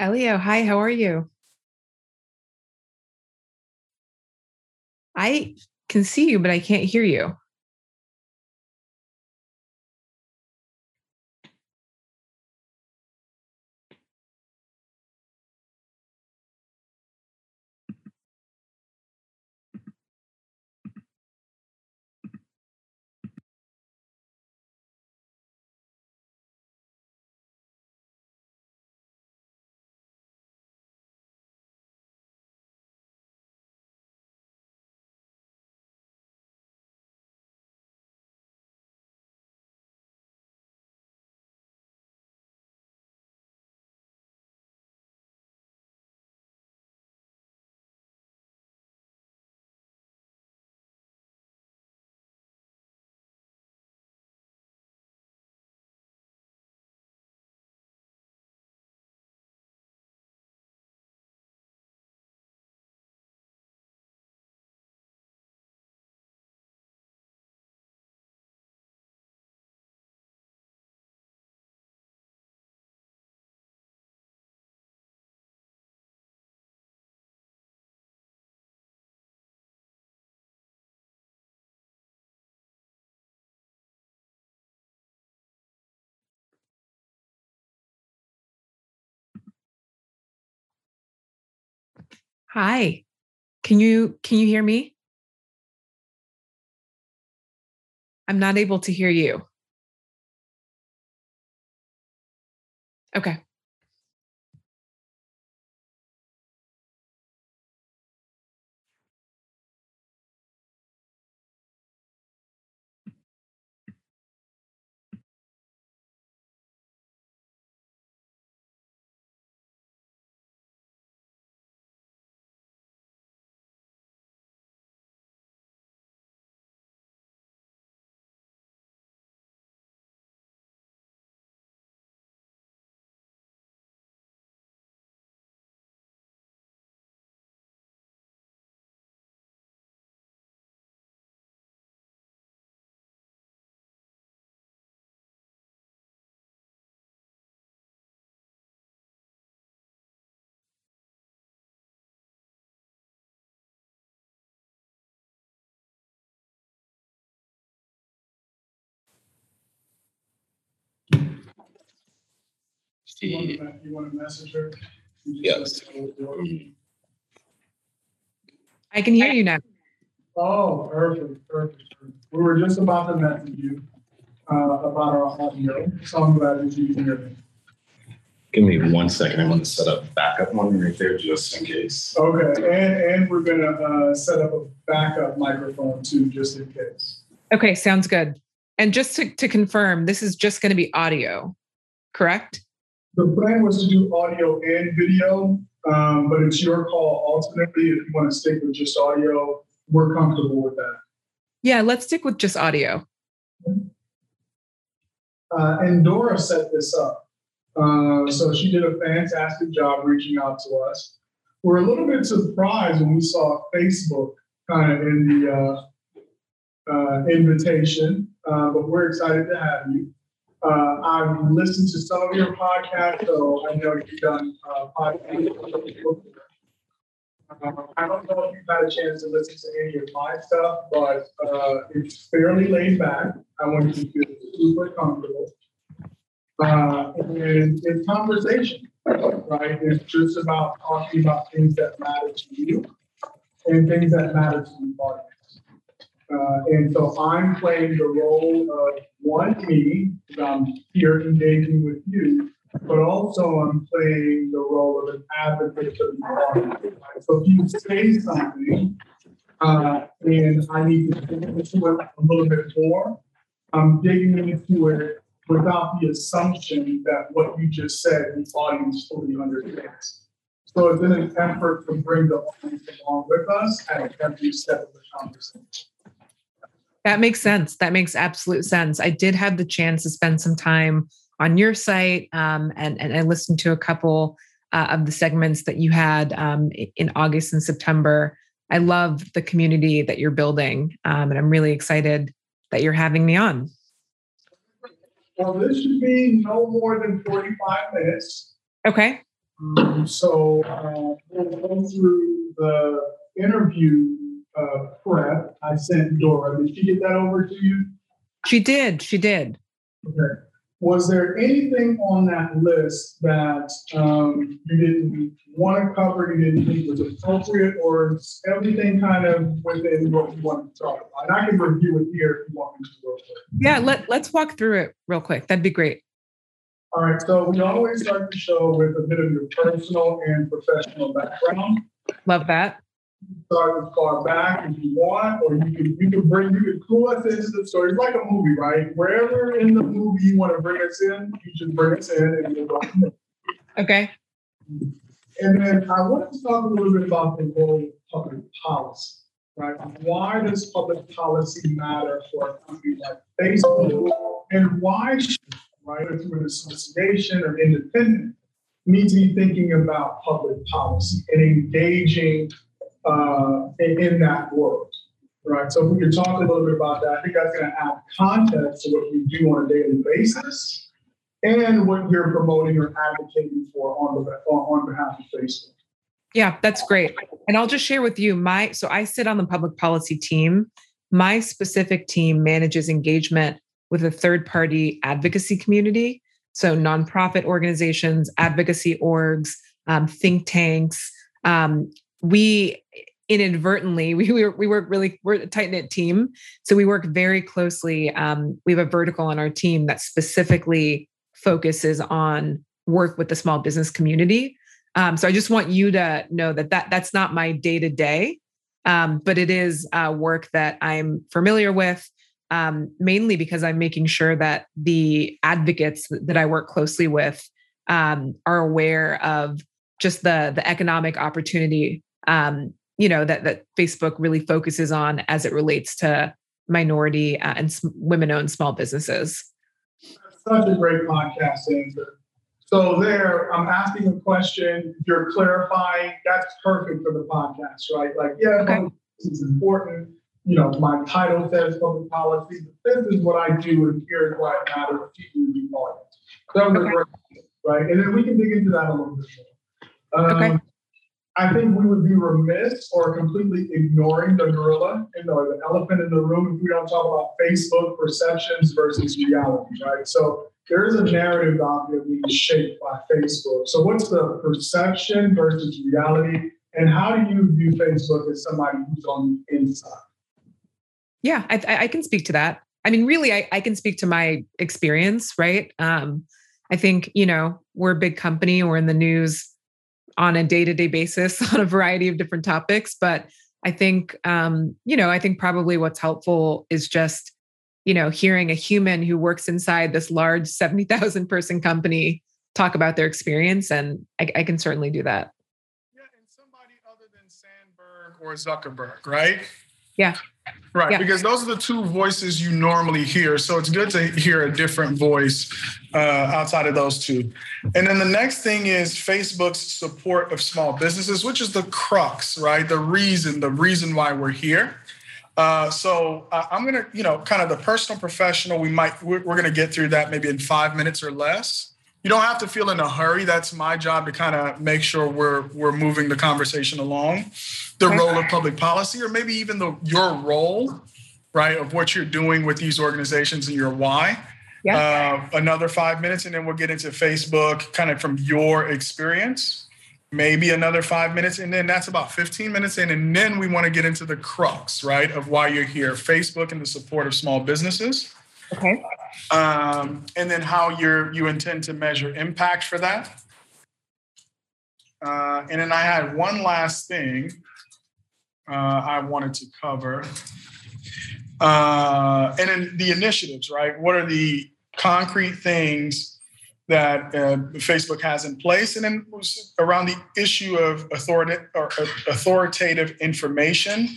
Elio, hi, how are you? I can see you, but I can't hear you. Hi. Can you can you hear me? I'm not able to hear you. Okay. You want to message her? Yes. I can hear you now. Oh, perfect, perfect. We were just about to message you uh, about our audio, so I'm glad that you can hear me. Give me one second. I want to set up backup one right there just in case. Okay, and, and we're gonna uh, set up a backup microphone too, just in case. Okay, sounds good. And just to, to confirm, this is just going to be audio, correct? The plan was to do audio and video, um, but it's your call ultimately. If you want to stick with just audio, we're comfortable with that. Yeah, let's stick with just audio. Uh, and Dora set this up. Uh, so she did a fantastic job reaching out to us. We're a little bit surprised when we saw Facebook kind of in the uh, uh, invitation, uh, but we're excited to have you. Uh, I've listened to some of your podcasts, so I know you've done uh, podcasts. Uh, I don't know if you've had a chance to listen to any of my stuff, but uh, it's fairly laid back. I want you to feel super comfortable. Uh, and it's conversation, right? It's just about talking about things that matter to you and things that matter to audience. Uh, and so I'm playing the role of one, me, I'm here engaging with you, but also I'm playing the role of an advocate for the audience. So if you say something, uh, and I need to dig into it a little bit more, I'm digging into it without the assumption that what you just said, the audience fully understands. So it's in an effort to bring the audience along with us at every step of the conversation. That makes sense. That makes absolute sense. I did have the chance to spend some time on your site, um, and and I listened to a couple uh, of the segments that you had um, in August and September. I love the community that you're building, um, and I'm really excited that you're having me on. Well, this should be no more than 45 minutes. Okay. Um, so uh, we'll go through the interview uh, prep I sent Dora. Did she get that over to you? She did. She did. Okay. Was there anything on that list that um, you didn't want to cover, you didn't think was appropriate, or everything kind of within what you want to talk about? And I can review it here if you want me to. Real quick. Yeah, let, let's walk through it real quick. That'd be great. All right, so we always start the show with a bit of your personal and professional background. Love that. Start as far back if you want, or you can you can bring you can clue us into the story. It's like a movie, right? Wherever in the movie you want to bring us in, you just bring us in and go. Okay. And then I want to talk a little bit about the role of public policy, right? Why does public policy matter for a company like Facebook? And why should, right, through an association or independent, need to be thinking about public policy and engaging uh, in, that world, right? So if we could talk a little bit about that, I think that's going to add context to what we do on a daily basis and what you're promoting or advocating for on, the, on behalf of Facebook. Yeah, that's great. And I'll just share with you my so I sit on the public policy team. My specific team manages engagement with a third party advocacy community. So, nonprofit organizations, advocacy orgs, um, think tanks. Um, we inadvertently we, we, work really we're a tight knit team. So we work very closely um, we have a vertical on our team that specifically focuses on work with the small business community. Um, so i just want you to know that, that that's not my day to day but it is uh, work that i'm familiar with um, mainly because i'm making sure that the advocates that i work closely with um, are aware of just the the economic opportunity um, you know that that Facebook really focuses on as it relates to minority uh, and women-owned small businesses. Such a great podcast answer. So there, I'm asking a question. You're clarifying. That's perfect for the podcast, right? Like, yeah, okay. this is important. You know, my title says public policy, but this is what I do, and here's why it matters to you, the audience. That was okay. great, right? And then we can dig into that a little bit more. Um, okay. I think we would be remiss or completely ignoring the gorilla and the, elephant in the room if we don't talk about Facebook perceptions versus reality, right? So there is a narrative out there being shaped by Facebook. So what's the perception versus reality? And how do you view Facebook as somebody who's on the inside? Yeah, I, I can speak to that. I mean, really, I, I can speak to my experience, right? Um, I think, you know, we're a big company, we're in the news on a day-to-day basis on a variety of different topics but i think um, you know i think probably what's helpful is just you know hearing a human who works inside this large 70000 person company talk about their experience and I, I can certainly do that. Yeah and somebody other than sandberg or zuckerberg right yeah Right, yeah. because those are the two voices you normally hear. So it's good to hear a different voice uh, outside of those two. And then the next thing is Facebook's support of small businesses, which is the crux, right? The reason, the reason why we're here. Uh, so uh, I'm gonna, you know, kind of the personal, professional. We might we're, we're gonna get through that maybe in five minutes or less. You don't have to feel in a hurry. That's my job to kind of make sure we're we're moving the conversation along. The role of public policy or maybe even the your role right of what you're doing with these organizations and your why. Yeah. Uh, another five minutes and then we'll get into facebook kind of from your experience. Maybe another five minutes and then that's about 15 minutes in and then we want to get into the crux right of why you're here. Facebook and the support of small businesses. Okay um, and then how you're you intend to measure impact for that uh, and then i had one last thing uh, I wanted to cover. Uh, and then the initiatives, right? What are the concrete things that uh, Facebook has in place? And then around the issue of uh, authoritative information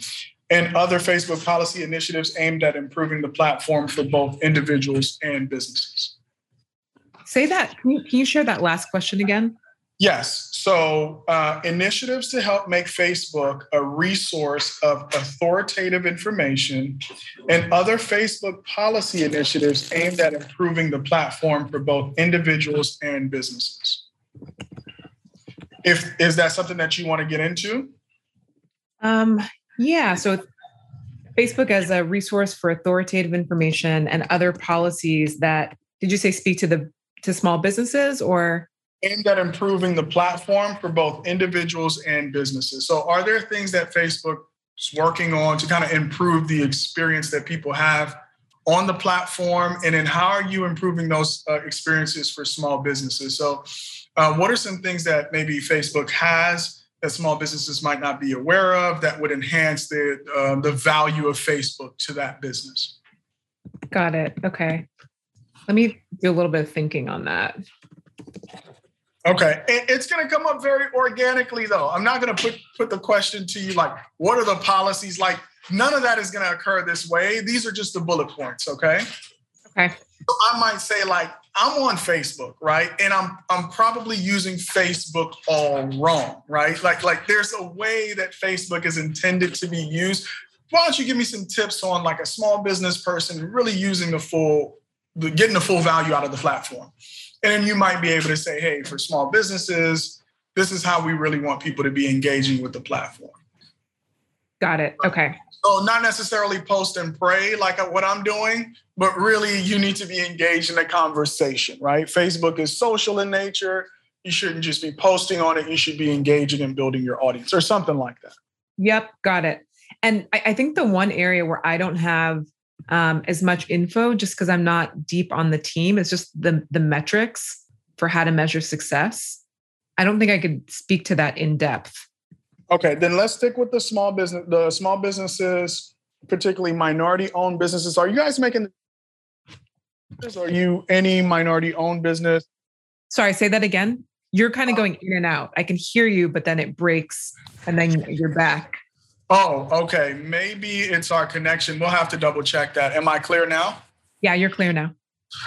and other Facebook policy initiatives aimed at improving the platform for both individuals and businesses. Say that. Can you, can you share that last question again? Yes. So, uh, initiatives to help make Facebook a resource of authoritative information and other Facebook policy initiatives aimed at improving the platform for both individuals and businesses. If is that something that you want to get into? Um, yeah. So Facebook as a resource for authoritative information and other policies that did you say speak to the to small businesses or aimed at improving the platform for both individuals and businesses. So are there things that Facebook is working on to kind of improve the experience that people have on the platform and then how are you improving those uh, experiences for small businesses so uh, what are some things that maybe facebook has that small businesses might not be aware of that would enhance the uh, the value of facebook to that business got it okay let me do a little bit of thinking on that Okay, it's going to come up very organically, though. I'm not going to put put the question to you like, "What are the policies like?" None of that is going to occur this way. These are just the bullet points, okay? Okay. So I might say like I'm on Facebook, right? And I'm I'm probably using Facebook all wrong, right? Like like there's a way that Facebook is intended to be used. Why don't you give me some tips on like a small business person really using the full the, getting the full value out of the platform? And then you might be able to say, hey, for small businesses, this is how we really want people to be engaging with the platform. Got it. Okay. So not necessarily post and pray like what I'm doing, but really you need to be engaged in a conversation, right? Facebook is social in nature. You shouldn't just be posting on it. You should be engaging and building your audience or something like that. Yep, got it. And I, I think the one area where I don't have um, as much info, just because I'm not deep on the team, is just the the metrics for how to measure success. I don't think I could speak to that in depth. Okay, then let's stick with the small business, the small businesses, particularly minority-owned businesses. Are you guys making? Are you any minority-owned business? Sorry, say that again. You're kind of uh, going in and out. I can hear you, but then it breaks, and then you're back. Oh, okay. Maybe it's our connection. We'll have to double check that. Am I clear now? Yeah, you're clear now.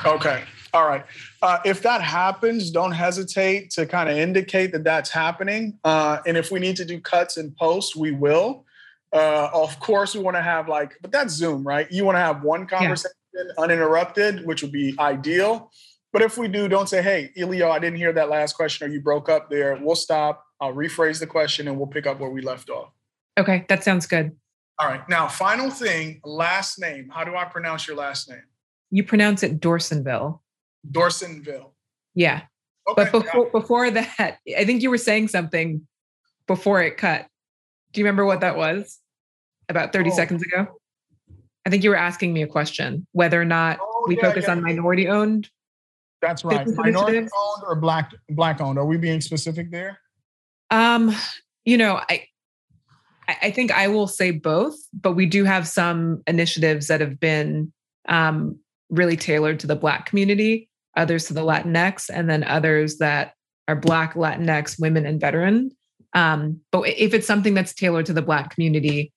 Okay. All right. Uh, if that happens, don't hesitate to kind of indicate that that's happening. Uh, and if we need to do cuts and post, we will. Uh, of course, we want to have like, but that's Zoom, right? You want to have one conversation yeah. uninterrupted, which would be ideal. But if we do, don't say, hey, Elio, I didn't hear that last question or you broke up there. We'll stop. I'll rephrase the question and we'll pick up where we left off. Okay, that sounds good. All right. Now, final thing last name. How do I pronounce your last name? You pronounce it Dorsainvil. Dorsainvil. Yeah. Okay. But before before that, I think you were saying something before it cut. Do you remember what that was? About 30 oh. seconds ago? I think you were asking me a question whether or not oh, we yeah, focus yeah. on minority owned. That's right. Minority owned or black black owned. Are we being specific there? Um, you know, I I think I will say both, but we do have some initiatives that have been um, really tailored to the Black community, others to the Latinx, and then others that are Black, Latinx, women, and veteran. Um, but if it's something that's tailored to the Black community,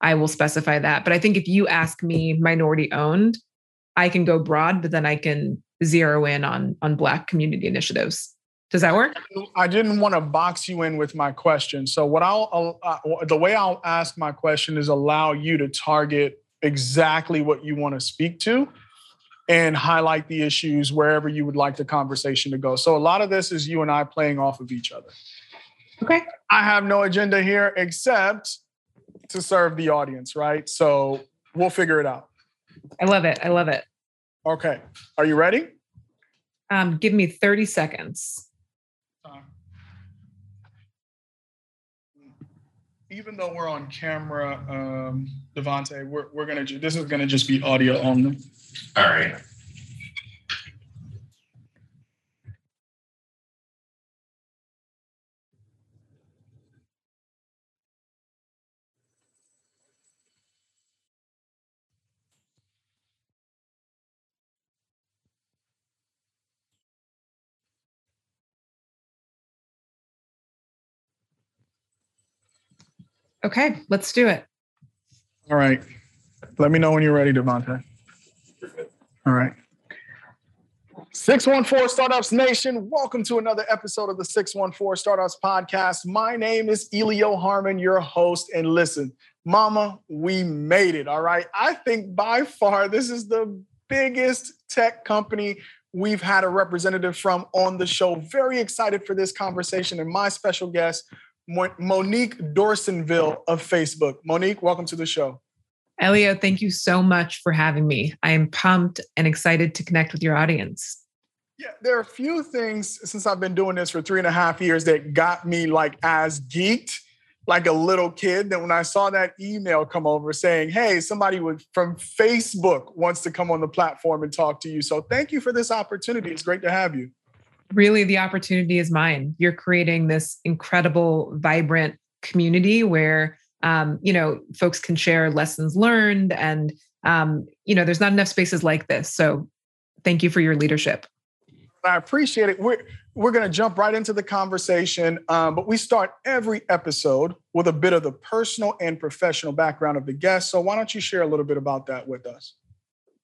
I will specify that. But I think if you ask me minority owned, I can go broad, but then I can zero in on on Black community initiatives. Does that work? I didn't want to box you in with my question. So what I'll uh, the way I'll ask my question is allow you to target exactly what you want to speak to and highlight the issues wherever you would like the conversation to go. So a lot of this is you and I playing off of each other. Okay. I have no agenda here except to serve the audience, right? So we'll figure it out. I love it. I love it. Okay. Are you ready? Um, give me 30 seconds. even though we're on camera, um, Devonte, we're, we're gonna this is gonna just be audio only. All right. Okay, let's do it. All right. Let me know when you're ready, Devonte. All right. 614 Startups Nation, welcome to another episode of the 614 Startups Podcast. My name is Elio Harmon, your host. And listen, Mama, we made it. All right. I think by far this is the biggest tech company we've had a representative from on the show. Very excited for this conversation. And my special guest, Monique Dorsainvil of Facebook. Monique, welcome to the show. Elio, thank you so much for having me. I am pumped and excited to connect with your audience. Yeah, there are a few things since I've been doing this for three and a half years that got me like as geeked like a little kid that when I saw that email come over saying, hey, somebody from Facebook wants to come on the platform and talk to you. So thank you for this opportunity. It's great to have you. Really, the opportunity is mine. You're creating this incredible, vibrant community where um, you know folks can share lessons learned, and um, you know there's not enough spaces like this. So, thank you for your leadership. I appreciate it. We're we're going to jump right into the conversation, um, but we start every episode with a bit of the personal and professional background of the guest. So why don't you share a little bit about that with us?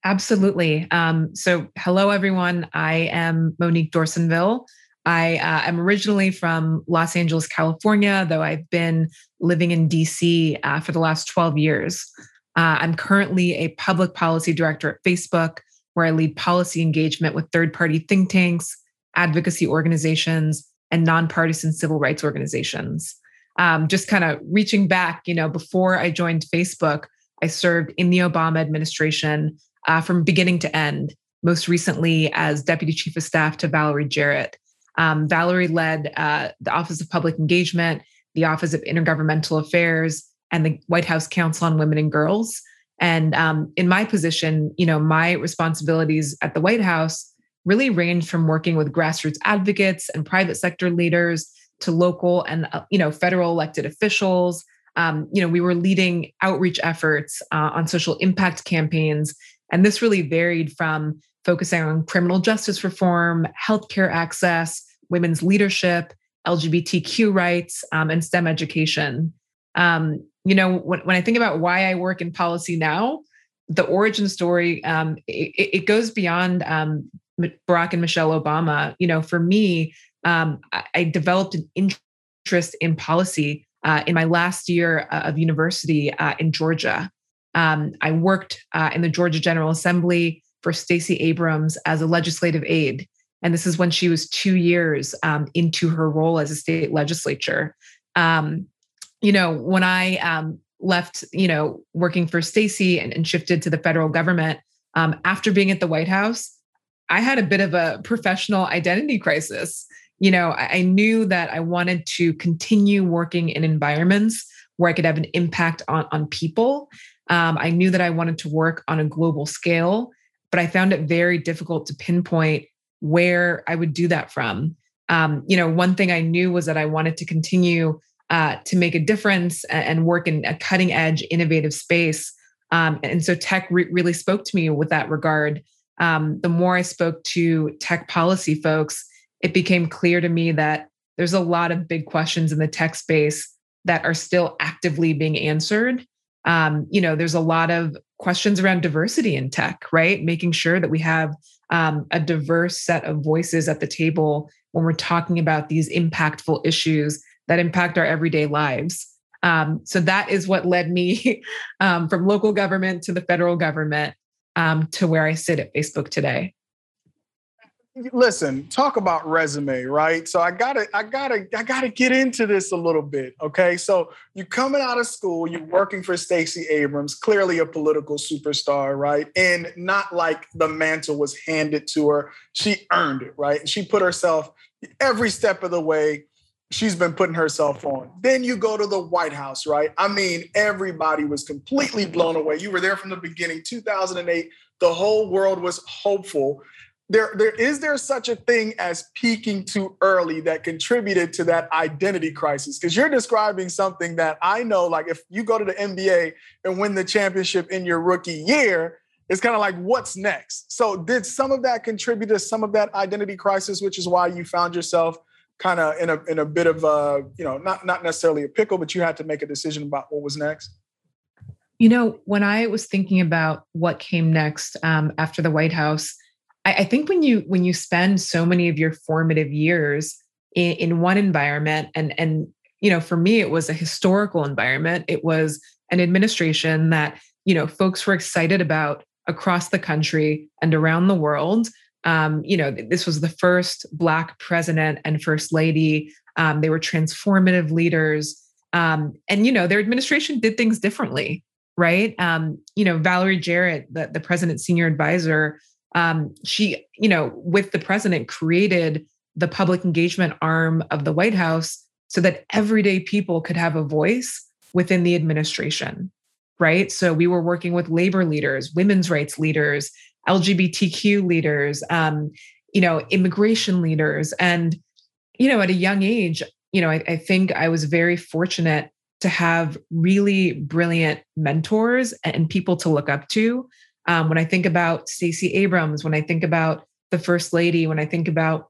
Absolutely. Um, so, hello everyone. I am Monique Dorsainvil. I uh, am originally from Los Angeles, California, though I've been living in DC uh, for the last 12 years. Uh, I'm currently a public policy director at Facebook where I lead policy engagement with third party think tanks, advocacy organizations, and nonpartisan civil rights organizations. Um, just kind of reaching back, you know, before I joined Facebook, I served in the Obama administration uh, from beginning to end, most recently as deputy chief of staff to Valerie Jarrett. Um, Valerie led uh, the Office of Public Engagement, the Office of Intergovernmental Affairs, and the White House Council on Women and Girls. And um, in my position, you know, my responsibilities at the White House really range from working with grassroots advocates and private sector leaders to local and uh, you know federal elected officials. Um, you know, we were leading outreach efforts uh, on social impact campaigns, and this really varied from focusing on criminal justice reform, healthcare access, women's leadership, LGBTQ rights, um, and STEM education. Um, you know, when, when I think about why I work in policy now, the origin story, um, it, it, goes beyond um, Barack and Michelle Obama. You know, for me, um, I, I, developed an interest in policy uh, in my last year uh, of university uh, in Georgia. Um, I worked uh, in the Georgia General Assembly for Stacey Abrams as a legislative aide. And this is when she was two years um, into her role as a state legislature. Um, you know, when I um, left, you know, working for Stacey and, and, shifted to the federal government um, after being at the White House, I had a bit of a professional identity crisis. You know, I, I knew that I wanted to continue working in environments where I could have an impact on, on people. Um, I knew that I wanted to work on a global scale, but I found it very difficult to pinpoint where I would do that from. Um, you know, one thing I knew was that I wanted to continue uh, to make a difference and work in a cutting edge, innovative space. Um, and so tech re- really spoke to me with that regard. Um, the more I spoke to tech policy folks, it became clear to me that there's a lot of big questions in the tech space that are still actively being answered. Um, you know, there's a lot of questions around diversity in tech, right? Making sure that we have um, a diverse set of voices at the table when we're talking about these impactful issues that impact our everyday lives. Um, so that is what led me um, from local government to the federal government um, to where I sit at Facebook today. Listen, talk about resume, right? So I gotta, I gotta, I gotta get into this a little bit. Okay. So you're coming out of school, you're working for Stacey Abrams, clearly a political superstar, right? And not like the mantle was handed to her. She earned it, right? She put herself every step of the way she's been putting herself on. Then you go to the White House, right? I mean, everybody was completely blown away. You were there from the beginning, 2008. The whole world was hopeful. There, there is there such a thing as peaking too early that contributed to that identity crisis? Because you're describing something that I know, like if you go to the NBA and win the championship in your rookie year, it's kind of like what's next. So, did some of that contribute to some of that identity crisis, which is why you found yourself kind of in a in a bit of a you know not not necessarily a pickle, but you had to make a decision about what was next? You know, when I was thinking about what came next um, after the White House, I, I, think when you when you spend so many of your formative years in, in one environment, and and you know, for me, it was a historical environment. It was an administration that you know folks were excited about across the country and around the world Um, you know, this was the first Black president and first lady. Um, they were transformative leaders. Um, and, you know, their administration did things differently, right? Um, you know, Valerie Jarrett, the, the president's senior advisor, um, she, you know, with the president created the public engagement arm of the White House so that everyday people could have a voice within the administration, right? So we were working with labor leaders, women's rights leaders, LGBTQ leaders, um, you know, immigration leaders. And, you know, at a young age, you know, I, I think I was very fortunate to have really brilliant mentors and people to look up to. Um, when I think about Stacey Abrams, when I think about the First Lady, when I think about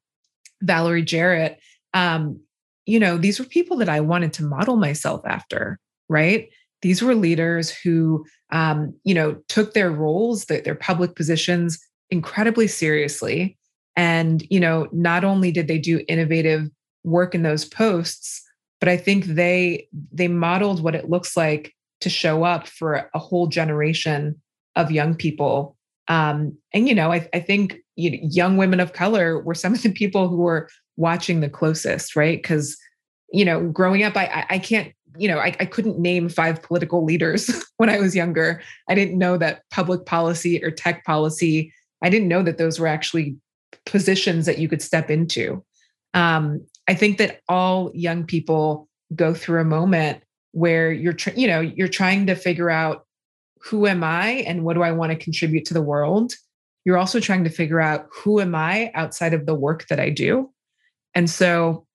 Valerie Jarrett, um, you know, these were people that I wanted to model myself after, right? These were leaders who, um, you know, took their roles, their, their public positions incredibly seriously. And, you know, not only did they do innovative work in those posts, but I think they they modeled what it looks like to show up for a whole generation of young people. Um, and you know, I, I think you know, young women of color were some of the people who were watching the closest, right? Because you know, growing up, I I can't you know, I, I couldn't name five political leaders when I was younger. I didn't know that public policy or tech policy. I didn't know that those were actually positions that you could step into. Um, I think that all young people go through a moment where you're, tr- you know, you're trying to figure out who am I and what do I want to contribute to the world. You're also trying to figure out who am I outside of the work that I do. And so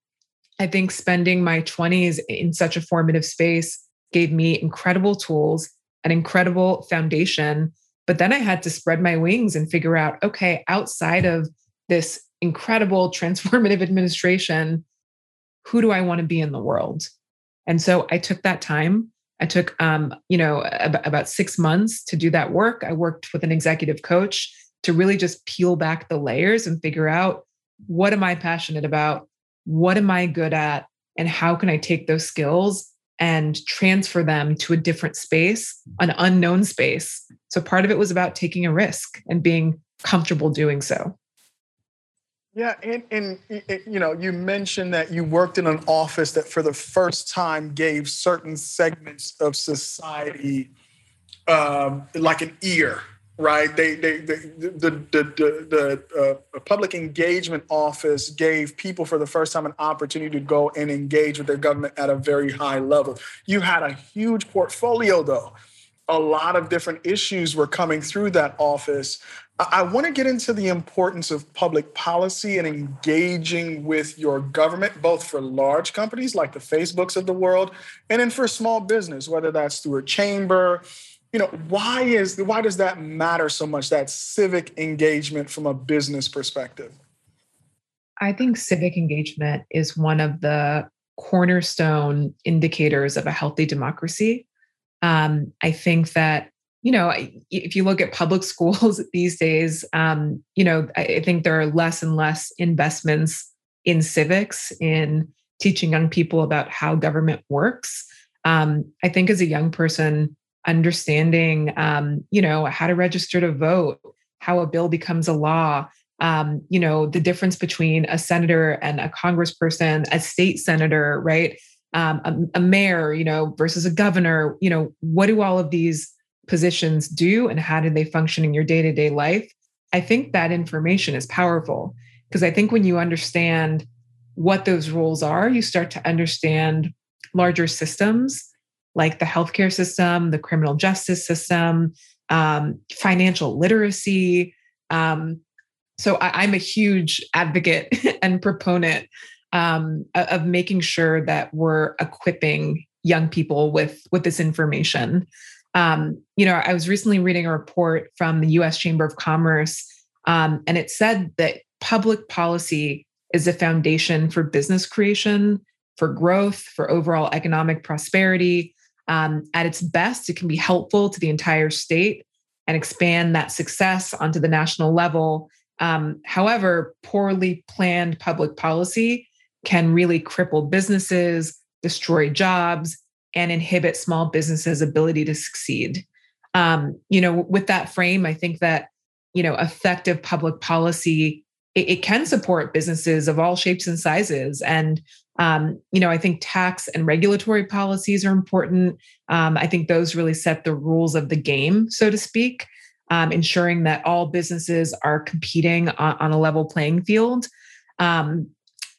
I think spending my 20s in such a formative space gave me incredible tools, an incredible foundation. But then I had to spread my wings and figure out okay, outside of this incredible transformative administration, who do I want to be in the world? And so I took that time. I took, um, you know, ab- about six months to do that work. I worked with an executive coach to really just peel back the layers and figure out what am I passionate about? What am I good at? And how can I take those skills and transfer them to a different space, an unknown space? So part of it was about taking a risk and being comfortable doing so. Yeah, and, and you know, you mentioned that you worked in an office that for the first time gave certain segments of society um, like an ear, right? They, they, they the the the, the uh, public engagement office gave people for the first time an opportunity to go and engage with their government at a very high level. You had a huge portfolio, though. A lot of different issues were coming through that office I want to get into the importance of public policy and engaging with your government, both for large companies like the Facebooks of the world, and then for small business, whether that's through a chamber. You know, why is why does that matter so much? That civic engagement from a business perspective. I think civic engagement is one of the cornerstone indicators of a healthy democracy. Um, I think that you know, if you look at public schools these days, um, you know, I think there are less and less investments in civics, in teaching young people about how government works. Um, I think as a young person, understanding, um, you know, how to register to vote, how a bill becomes a law, um, you know, the difference between a senator and a congressperson, a state senator, right? Um, a, a mayor, you know, versus a governor, you know, what do all of these positions do and how do they function in your day to day life, I think that information is powerful because I think when you understand what those roles are, you start to understand larger systems like the healthcare system, the criminal justice system, um, financial literacy. Um, so I, am a huge advocate and proponent um, of making sure that we're equipping young people with with this information um, you know, I was recently reading a report from the US Chamber of Commerce, um, and it said that public policy is a foundation for business creation, for growth, for overall economic prosperity. Um, at its best, it can be helpful to the entire state and expand that success onto the national level. Um, however, poorly planned public policy can really cripple businesses, destroy jobs, and inhibit small businesses' ability to succeed. Um, you know, with that frame, I think that you know effective public policy it, it can support businesses of all shapes and sizes. And um, you know i think tax and regulatory policies are important. Um, i think those really set the rules of the game so to speak um, ensuring that all businesses are competing on, on a level playing field. Um,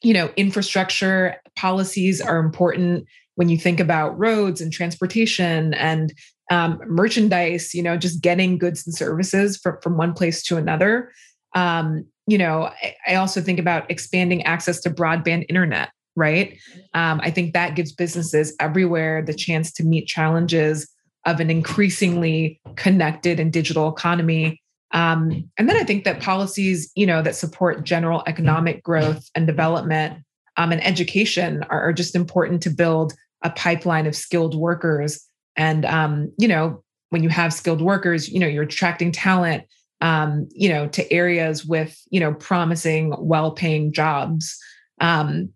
you know infrastructure policies are important when you think about roads and transportation and um, merchandise, you know, just getting goods and services from, from one place to another. Um, you know, I, I, also think about expanding access to broadband internet, right? Um, I think that gives businesses everywhere the chance to meet challenges of an increasingly connected and digital economy. Um, and then I think that policies, you know, that support general economic growth and development um, and education are, are just important to build a pipeline of skilled workers and um, you know, when you have skilled workers, you know, you're attracting talent, um, you know, to areas with you know promising, well-paying jobs. Um,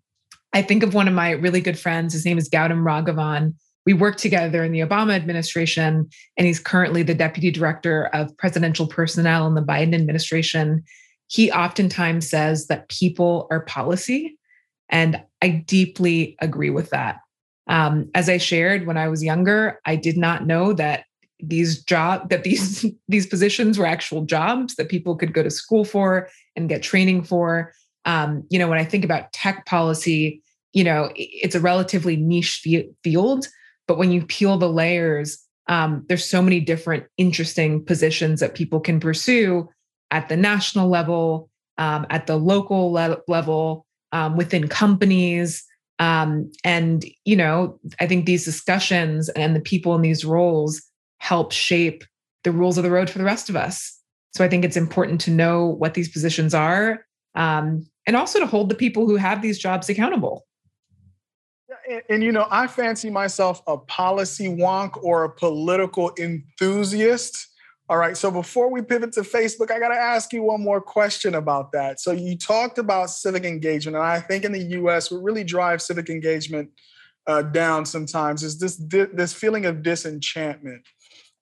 I think of one of my really good friends. His name is Gautam Raghavan. We worked together in the Obama administration, and he's currently the deputy director of presidential personnel in the Biden administration. He oftentimes says that people are policy. And I deeply agree with that. Um, as I shared when I was younger, I did not know that these job that these these positions were actual jobs that people could go to school for and get training for. Um, you know, when I think about tech policy, you know, it's a relatively niche field, but when you peel the layers, um, there's so many different interesting positions that people can pursue at the national level, um, at the local le- level, um, within companies. Um, and, you know, I think these discussions and the people in these roles help shape the rules of the road for the rest of us. So I think it's important to know what these positions are um, and also to hold the people who have these jobs accountable. And, and, you know, I fancy myself a policy wonk or a political enthusiast. All right. So before we pivot to Facebook, I got to ask you one more question about that. So you talked about civic engagement, and I think in the U.S. what really drives civic engagement uh, down sometimes is this this feeling of disenchantment.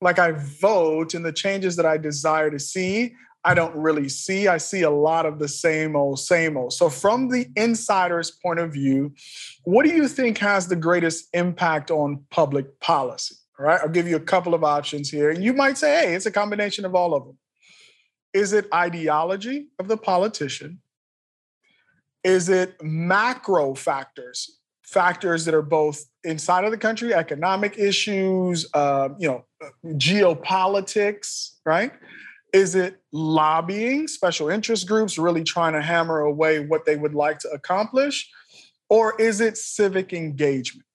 Like I vote, and the changes that I desire to see, I don't really see. I see a lot of the same old, same old. So from the insider's point of view, what do you think has the greatest impact on public policy? All right, I'll give you a couple of options here. And you might say, hey, it's a combination of all of them. Is it ideology of the politician? Is it macro factors, factors that are both inside of the country, economic issues, uh, you know, geopolitics, right? Is it lobbying, special interest groups really trying to hammer away what they would like to accomplish? Or is it civic engagement?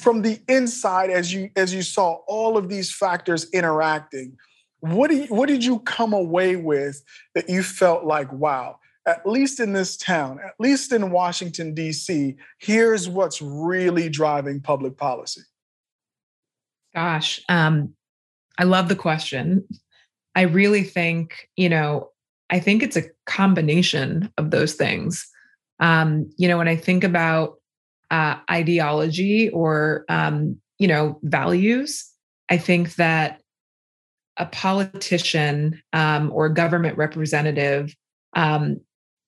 From the inside as you as you saw all of these factors interacting what do you, what did you come away with that you felt like wow at least in this town at least in Washington DC here's what's really driving public policy? Gosh um, I love the question. I really think you know I think it's a combination of those things. Um, you know when I think about uh, ideology or um, you know values i think that a politician um, or a government representative um,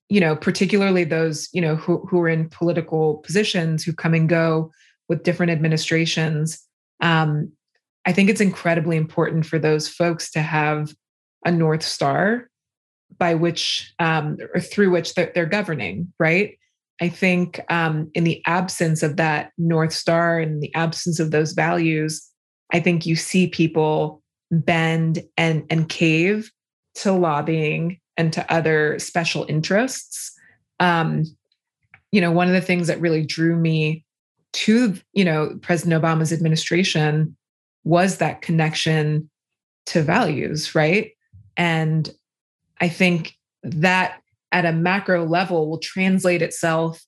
you know particularly those you know who, who are in political positions who come and go with different administrations um, i think it's incredibly important for those folks to have a north star by which um, or through which they're, they're governing right I think um, in the absence of that North Star and the absence of those values, I think you see people bend and, and cave to lobbying and to other special interests. Um, you know, one of the things that really drew me to, you know, President Obama's administration was that connection to values, right? And I think that at a macro level will translate itself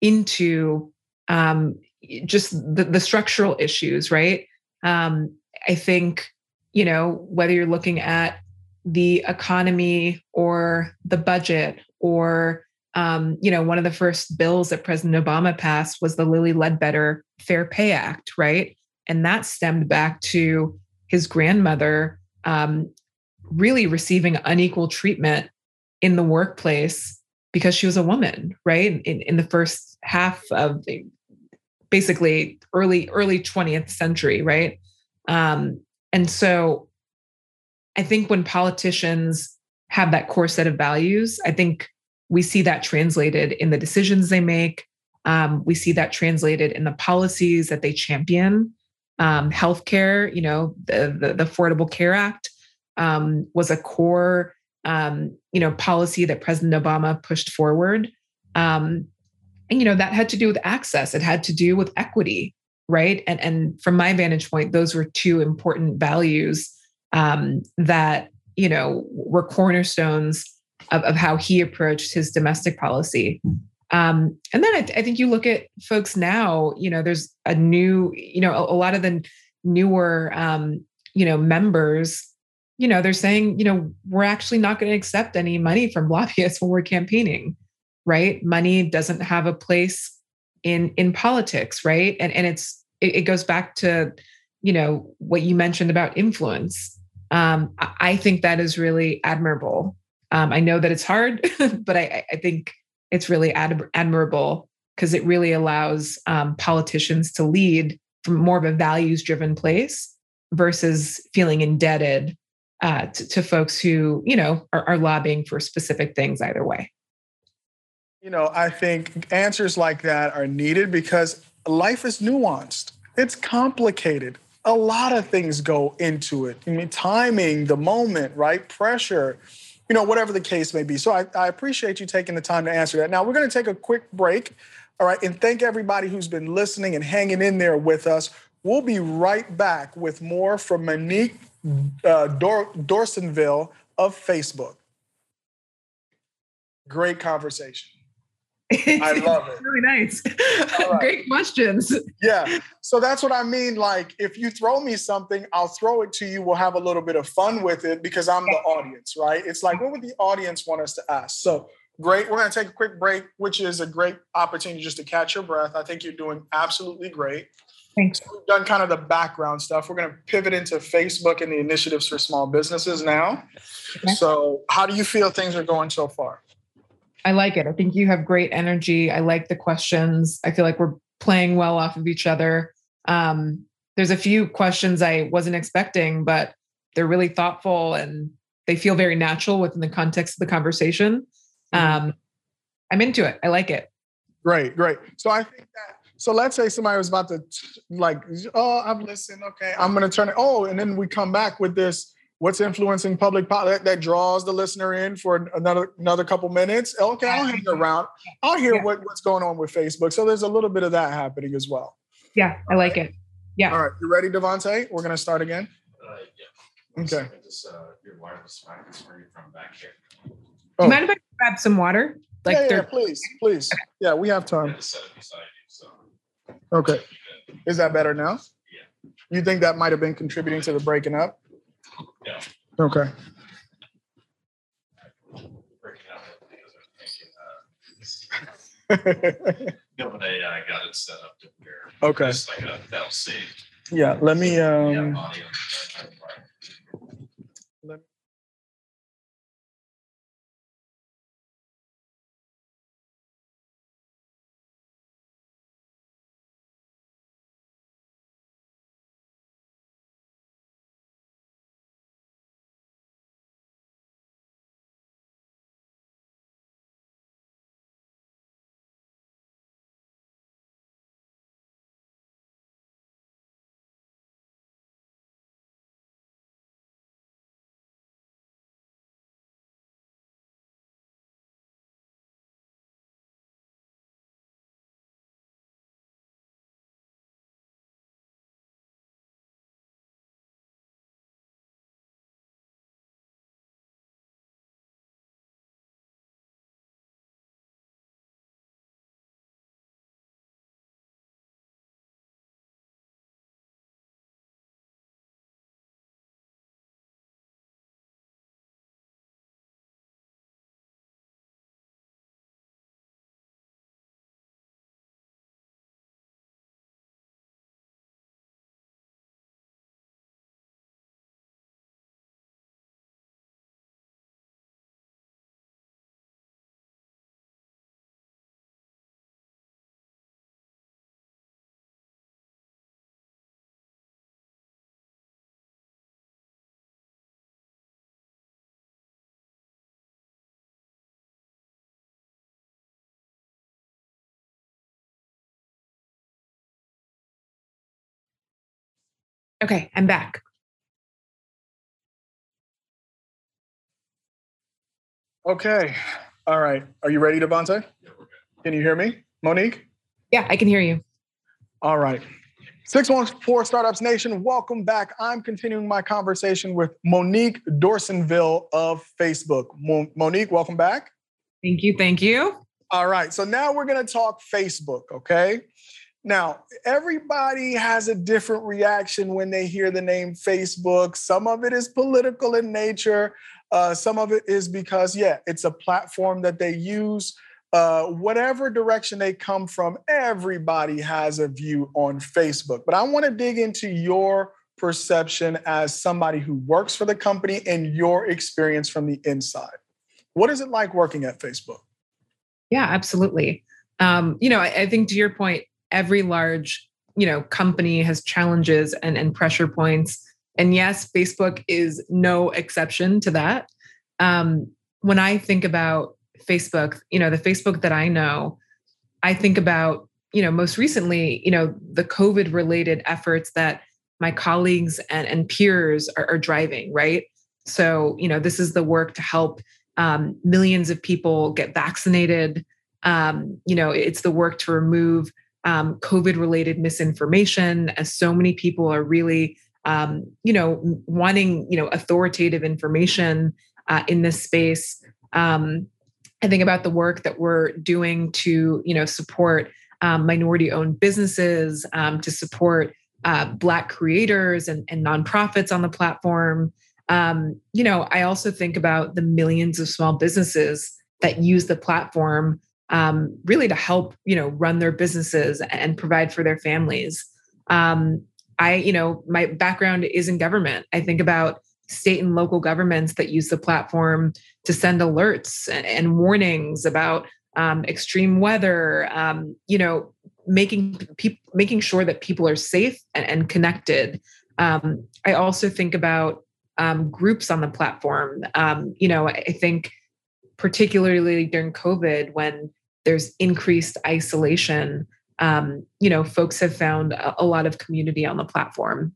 into um, just the, the, structural issues, right? Um, I think, you know, whether you're looking at the economy or the budget or um, you know, one of the first bills that President Obama passed was the Lilly Ledbetter Fair Pay Act, right? And that stemmed back to his grandmother um, really receiving unequal treatment in the workplace because she was a woman, right? In, in the first half of the, basically early early 20th century, right? Um, and so I think when politicians have that core set of values, I think we see that translated in the decisions they make. Um, we see that translated in the policies that they champion. Um, healthcare, you know, the, the, the Affordable Care Act um, was a core, um, you know, policy that President Obama pushed forward. Um, and you know that had to do with access. It had to do with equity, right? And and from my vantage point, those were two important values um, that you know were cornerstones of, of how he approached his domestic policy. Um, and then I, th- I, think you look at folks now, you know, there's a new, you know, a, a lot of the newer, um, you know, members, you know, they're saying, you know, we're actually not going to accept any money from lobbyists when we're campaigning, right? Money doesn't have a place in in politics, right? And and it's it, it goes back to, you know, what you mentioned about influence. Um, I, think that is really admirable. Um, I know that it's hard, but I, I think it's really ad- admirable because it really allows um, politicians to lead from more of a values driven place versus feeling indebted uh, to, to, folks who you know are, are lobbying for specific things either way you know i think answers like that are needed because life is nuanced it's complicated a lot of things go into it i mean timing the moment right pressure you know, whatever the case may be. So I, I appreciate you taking the time to answer that. Now we're going to take a quick break. All right. And thank everybody who's been listening and hanging in there with us. We'll be right back with more from Monique uh, Dor- Dorsainvil of Facebook. Great conversation. I love it. really nice. Right. Great questions. Yeah. So that's what I mean. Like, if you throw me something, I'll throw it to you. We'll have a little bit of fun with it because I'm the audience, right? It's like, what would the audience want us to ask? So great. We're going to take a quick break, which is a great opportunity just to catch your breath. I think you're doing absolutely great. Thanks. So we've done kind of the background stuff. We're going to pivot into Facebook and the initiatives for small businesses now. Okay. So, how do you feel things are going so far? I like it. I think you have great energy. I like the questions. I feel like we're playing well off of each other. Um, there's a few questions I wasn't expecting, but they're really thoughtful and they feel very natural within the context of the conversation. Mm-hmm. Um, I'm into it. I like it. Great, great. So I think that. So let's say somebody was about to like, oh, I've listened. Okay, I'm going to turn it. Oh, and then we come back with this what's influencing public policy that, that, draws the listener in for another another couple minutes. Okay, I'll hang around. I'll hear yeah. what, what's going on with Facebook. So there's a little bit of that happening as well. Yeah, I like it. Yeah. All right, you ready, Devontae? We're gonna start again. Uh, yeah. Okay. Just, uh, your wireless mic is from back here. Oh. Do you mind if I grab some water? Like yeah, yeah, please, please. Okay. Yeah, we have time. Okay. Is that better now? Yeah. You think that might have been contributing to the breaking up? Yeah. Okay. no, but I, I got it set up to where okay. it's like a that'll save. Yeah, let me um Okay, I'm back. Okay. All right. Are you ready, Devontae? Can you hear me? Monique? Yeah, I can hear you. All right. 614 Startups Nation, welcome back. I'm continuing my conversation with Monique Dorsainvil of Facebook. Mo- Monique, welcome back. Thank you. Thank you. All right. So now we're going to talk Facebook, okay? Now, everybody has a different reaction when they hear the name Facebook. Some of it is political in nature. Uh, some of it is because, yeah, it's a platform that they use. Uh, whatever direction they come from, everybody has a view on Facebook. But I want to dig into your perception as somebody who works for the company and your experience from the inside. What is it like working at Facebook? Yeah, absolutely. Um, you know, I, I think to your point, every large you know company has challenges and, and pressure points. And yes facebook is no exception to that. Um, when i think about facebook you know the facebook that i know i think about you know most recently you know the covid related efforts that my colleagues and, and peers are, are driving right? So you know this is the work to help um, millions of people get vaccinated. Um, you know it's the work to remove um, COVID related misinformation, as so many people are really, um, you know, wanting, you know, authoritative information uh, in this space. Um, I think about the work that we're doing to, you know, support um, minority owned businesses, um, to support uh, Black creators and, and nonprofits on the platform. Um, you know, I also think about the millions of small businesses that use the platform um, really to help you know run their businesses and provide for their families. Um, i you know my background is in government. I think about state and local governments that use the platform to send alerts and, and warnings about um, extreme weather um, you know making people making sure that people are safe and, and connected. Um, i also think about um, groups on the platform. You know i think particularly during covid when there's increased isolation. Um, you know folks have found a, a lot of community on the platform.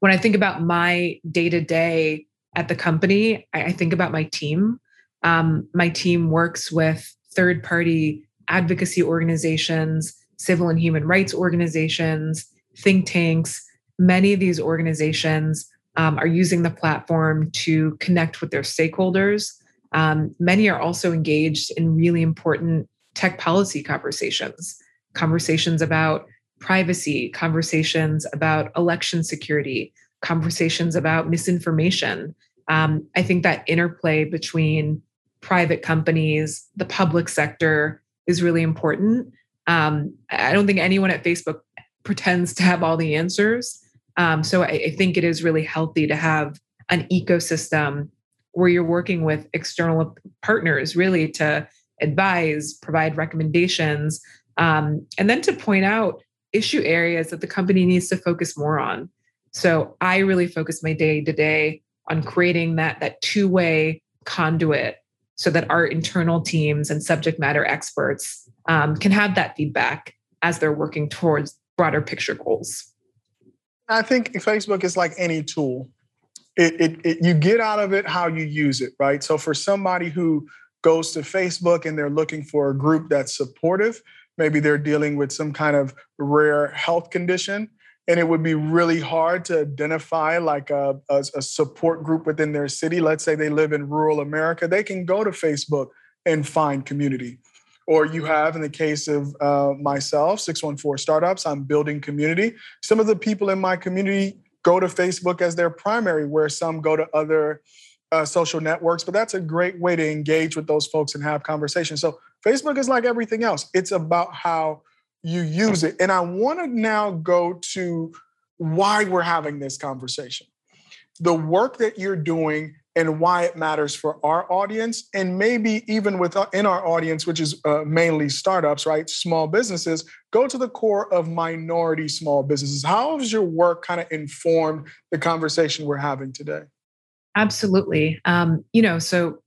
When i think about my day to day at the company I, I, think about my team. Um, my team works with third party advocacy organizations civil and human rights organizations think tanks. Many of these organizations um, are using the platform to connect with their stakeholders um, many are also engaged in really important tech policy conversations, conversations about privacy, conversations about election security, conversations about misinformation. Um, I think that interplay between private companies, the public sector is really important. Um, I don't think anyone at Facebook pretends to have all the answers. Um, so I, I think it is really healthy to have an ecosystem where you're working with external partners really to advise, provide recommendations, um, and then to point out issue areas that the company needs to focus more on. So I really focus my day to day on creating that, that two way conduit so that our internal teams and subject matter experts um, can have that feedback as they're working towards broader picture goals. I think Facebook is like any tool it, it, it, you get out of it how you use it, right? So for somebody who goes to Facebook and they're looking for a group that's supportive, maybe they're dealing with some kind of rare health condition, and it would be really hard to identify like a, a, a support group within their city. Let's say they live in rural America, they can go to Facebook and find community. Or you have, in the case of uh, myself, 614 Startups, I'm building community. Some of the people in my community go to Facebook as their primary, where some go to other uh, social networks. But that's a great way to engage with those folks and have conversations. So Facebook is like everything else, it's about how you use it. And I want to now go to why we're having this conversation. The work that you're doing and why it matters for our audience and maybe even within our audience which is uh, mainly startups right small businesses go to the core of minority small businesses. How has your work kind of informed the conversation we're having today? Absolutely. Um, you know so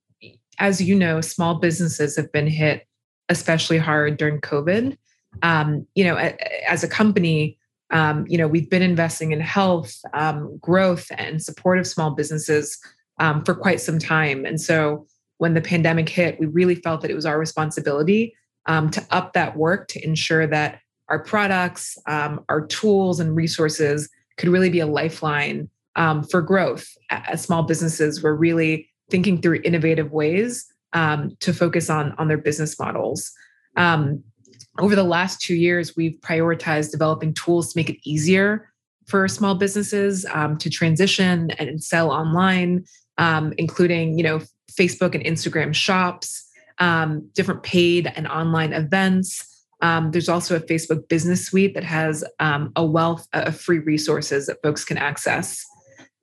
as you know small businesses have been hit especially hard during covid. Um, you know as a company Um, you know, we've been investing in health, um, growth, and support of small businesses um, for quite some time. And so when the pandemic hit, we really felt that it was our responsibility um, to up that work to ensure that our products, um, our tools, and resources could really be a lifeline um, for growth as small businesses were really thinking through innovative ways um, to focus on on their business models. Um, over the last two years, we've prioritized developing tools to make it easier for small businesses um, to transition and sell online, um, including you know Facebook and Instagram shops, um, different paid and online events. Um, there's also a Facebook business suite that has um, a wealth of free resources that folks can access.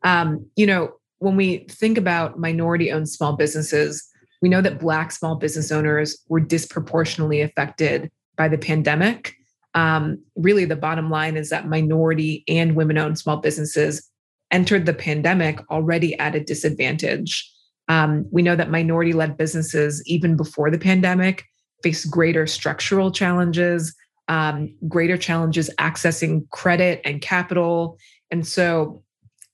Um, you know, when we think about minority owned small businesses, we know that Black small business owners were disproportionately affected by the pandemic. Um, really, the bottom line is that minority and women owned small businesses entered the pandemic already at a disadvantage. Um, we know that minority led businesses, even before the pandemic, face greater structural challenges, um, greater challenges accessing credit and capital. And so,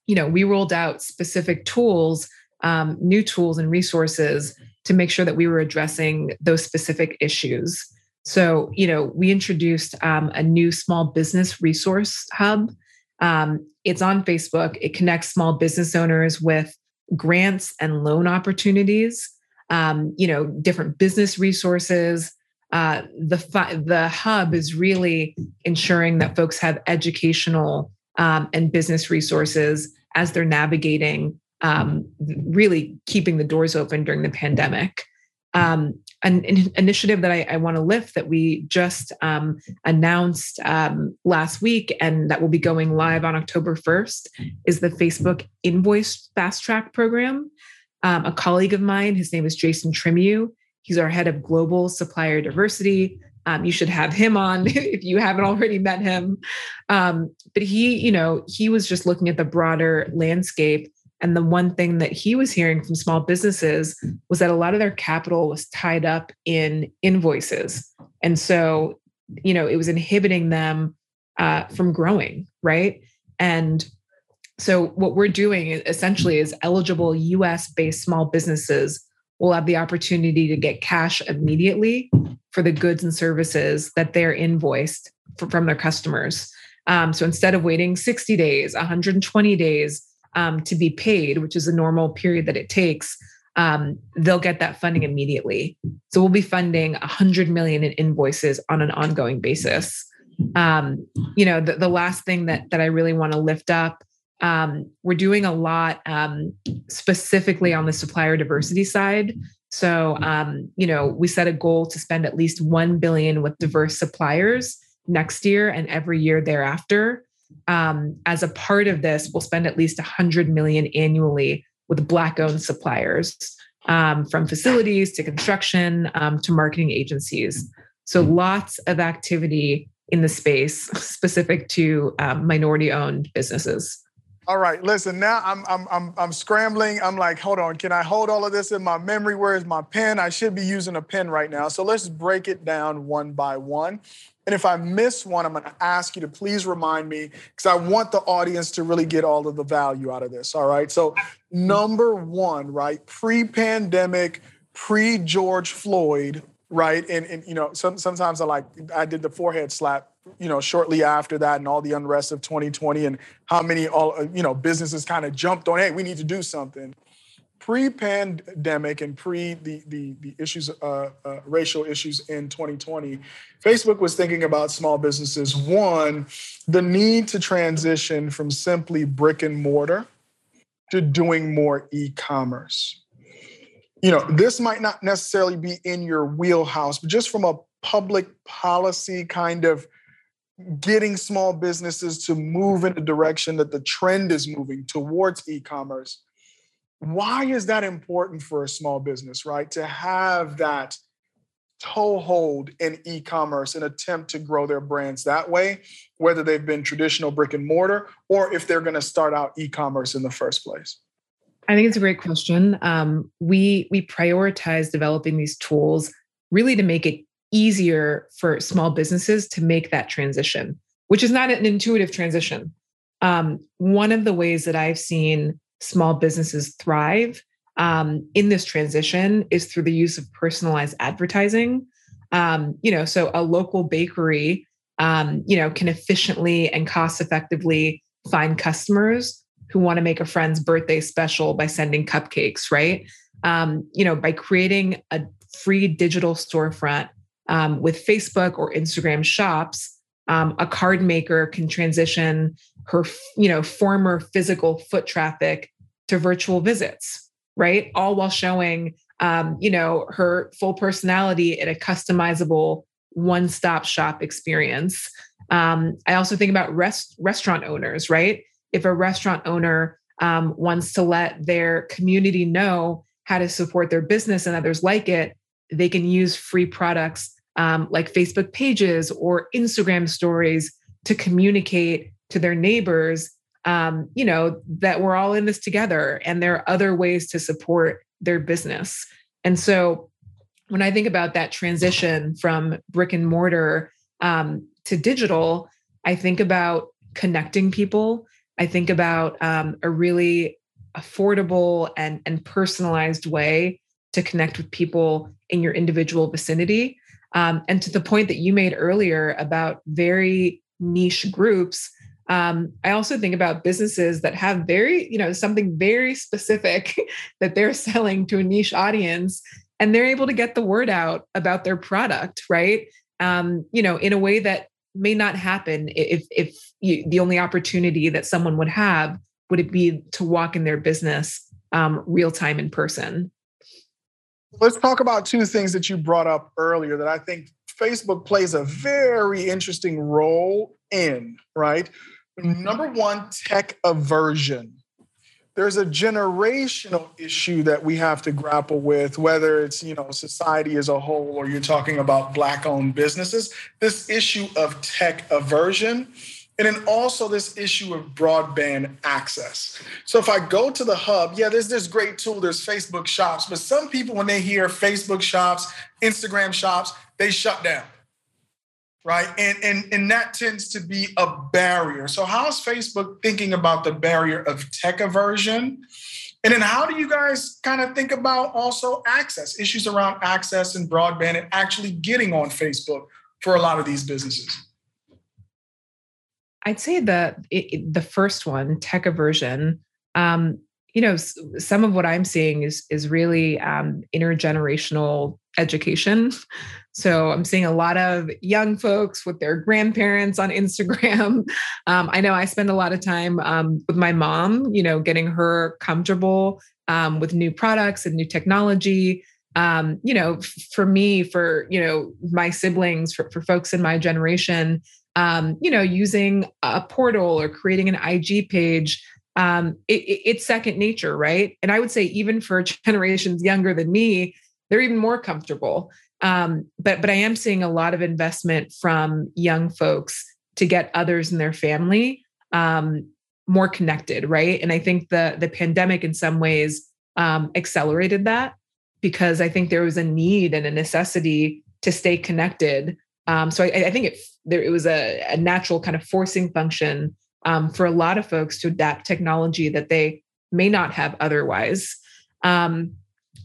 you know, we rolled out specific tools, um, new tools and resources to make sure that we were addressing those specific issues. So, you know, we introduced um, a new small business resource hub. Um, it's on Facebook. It connects small business owners with grants and loan opportunities um, you know, different business resources. Uh, the the hub is really ensuring that folks have educational um, and business resources as they're navigating, um, really keeping the doors open during the pandemic. Um, an, an, initiative that I, I want to lift that we just um, announced um, last week and that will be going live on October 1st is the Facebook Invoice Fast Track Program um, a colleague of mine. His name is Jason Trimiew. He's our head of global supplier diversity. Um, you should have him on if you haven't already met him. Um, but he, you know, he was just looking at the broader landscape. And the one thing that he was hearing from small businesses was that a lot of their capital was tied up in invoices. And so, you know, it was inhibiting them uh, from growing, right? And so, what we're doing essentially is eligible US based small businesses will have the opportunity to get cash immediately for the goods and services that they're invoiced for, from their customers. Um, so, instead of waiting 60 days, 120 days um, to be paid, which is the normal period that it takes, um, they'll get that funding immediately. So, we'll be funding 100 million in invoices on an ongoing basis. Um, you know, the, the last thing that that I really want to lift up um, we're doing a lot um, specifically on the supplier diversity side. So, um, you know, we set a goal to spend at least one billion with diverse suppliers next year and every year thereafter. Um, as a part of this, we'll spend at least 100 million annually with Black-owned suppliers, um, from facilities to construction um, to marketing agencies. So, lots of activity in the space specific to minority-owned businesses. All right, listen. Now I'm I'm I'm I'm scrambling. I'm like, hold on. Can I hold all of this in my memory? Where is my pen? I should be using a pen right now. So let's break it down one by one. And if I miss one, I'm going to ask you to please remind me because I want the audience to really get all of the value out of this. All right. So number one, right, pre-pandemic, pre-George Floyd, right, and and you know, some, sometimes I like I did the forehead slap you know, shortly after that and all the unrest of 2020 and how many all uh, you know businesses kind of jumped on, hey, we need to do something. Pre-pandemic and pre the the, the issues, uh, uh, racial issues in 2020, Facebook was thinking about small businesses. One, the need to transition from simply brick and mortar to doing more e-commerce. You know, this might not necessarily be in your wheelhouse, but just from a public policy kind of getting small businesses to move in the direction that the trend is moving towards e-commerce why is that important for a small business right? To have that toehold in e-commerce and attempt to grow their brands that way whether they've been traditional brick and mortar or if they're going to start out e-commerce in the first place? I think it's a great question. Um, we we prioritize developing these tools really to make it easier for small businesses to make that transition. which is not an intuitive transition. Um, one of the ways that I've seen small businesses thrive um, in this transition is through the use of personalized advertising. Um, you know, so a local bakery, um, you know, can efficiently and cost effectively find customers who want to make a friend's birthday special by sending cupcakes, right? Um, you know, by creating a free digital storefront um, with Facebook or Instagram shops, um, a card maker can transition her, you know, former physical foot traffic to virtual visits, right? All while showing, um, you know, her full personality in a customizable one-stop shop experience. Um, I also think about rest restaurant owners, right? If a restaurant owner um, wants to let their community know how to support their business and others like it, they can use free products um, like Facebook pages or Instagram stories to communicate to their neighbors, um, you know, that we're all in this together and there are other ways to support their business. And so when I think about that transition from brick and mortar um, to digital, I think about connecting people. I think about um, a really affordable and, and personalized way to connect with people in your individual vicinity. Um, and to the point that you made earlier about very niche groups, um, I also think about businesses that have very, you know, something very specific that they're selling to a niche audience, and they're able to get the word out about their product, right? Um, you know, in a way that may not happen if if you, the only opportunity that someone would have would it be to walk in their business um, real time in person. Let's talk about two things that you brought up earlier that I think Facebook plays a very interesting role in, right? Number one, tech aversion. There's a generational issue that we have to grapple with, whether it's you know society as a whole or you're talking about black-owned businesses. This issue of tech aversion and then also this issue of broadband access. So if I go to the hub, yeah, there's this great tool, there's Facebook shops, but some people, when they hear Facebook shops, Instagram shops, they shut down. Right. And, and, and that tends to be a barrier. So, how's Facebook thinking about the barrier of tech aversion? And then, how do you guys kind of think about also access, issues around access and broadband and actually getting on Facebook for a lot of these businesses? I'd say the it, the first one, tech aversion. Um, you know, some of what I'm seeing is is really um, intergenerational education. So I'm seeing a lot of young folks with their grandparents on Instagram. Um, I know I spend a lot of time um, with my mom. You know, getting her comfortable um, with new products and new technology. Um, you know, for me, for you know my siblings, for, for folks in my generation, um, you know, using a portal or creating an IG page, um, it, it, it's second nature, right? And I would say even for generations younger than me, they're even more comfortable. Um, but but I am seeing a lot of investment from young folks to get others in their family um, more connected, right? And I think the the pandemic in some ways um, accelerated that because I think there was a need and a necessity to stay connected um, so I, I, think it there it was a, a natural kind of forcing function um, for a lot of folks to adapt technology that they may not have otherwise. Um,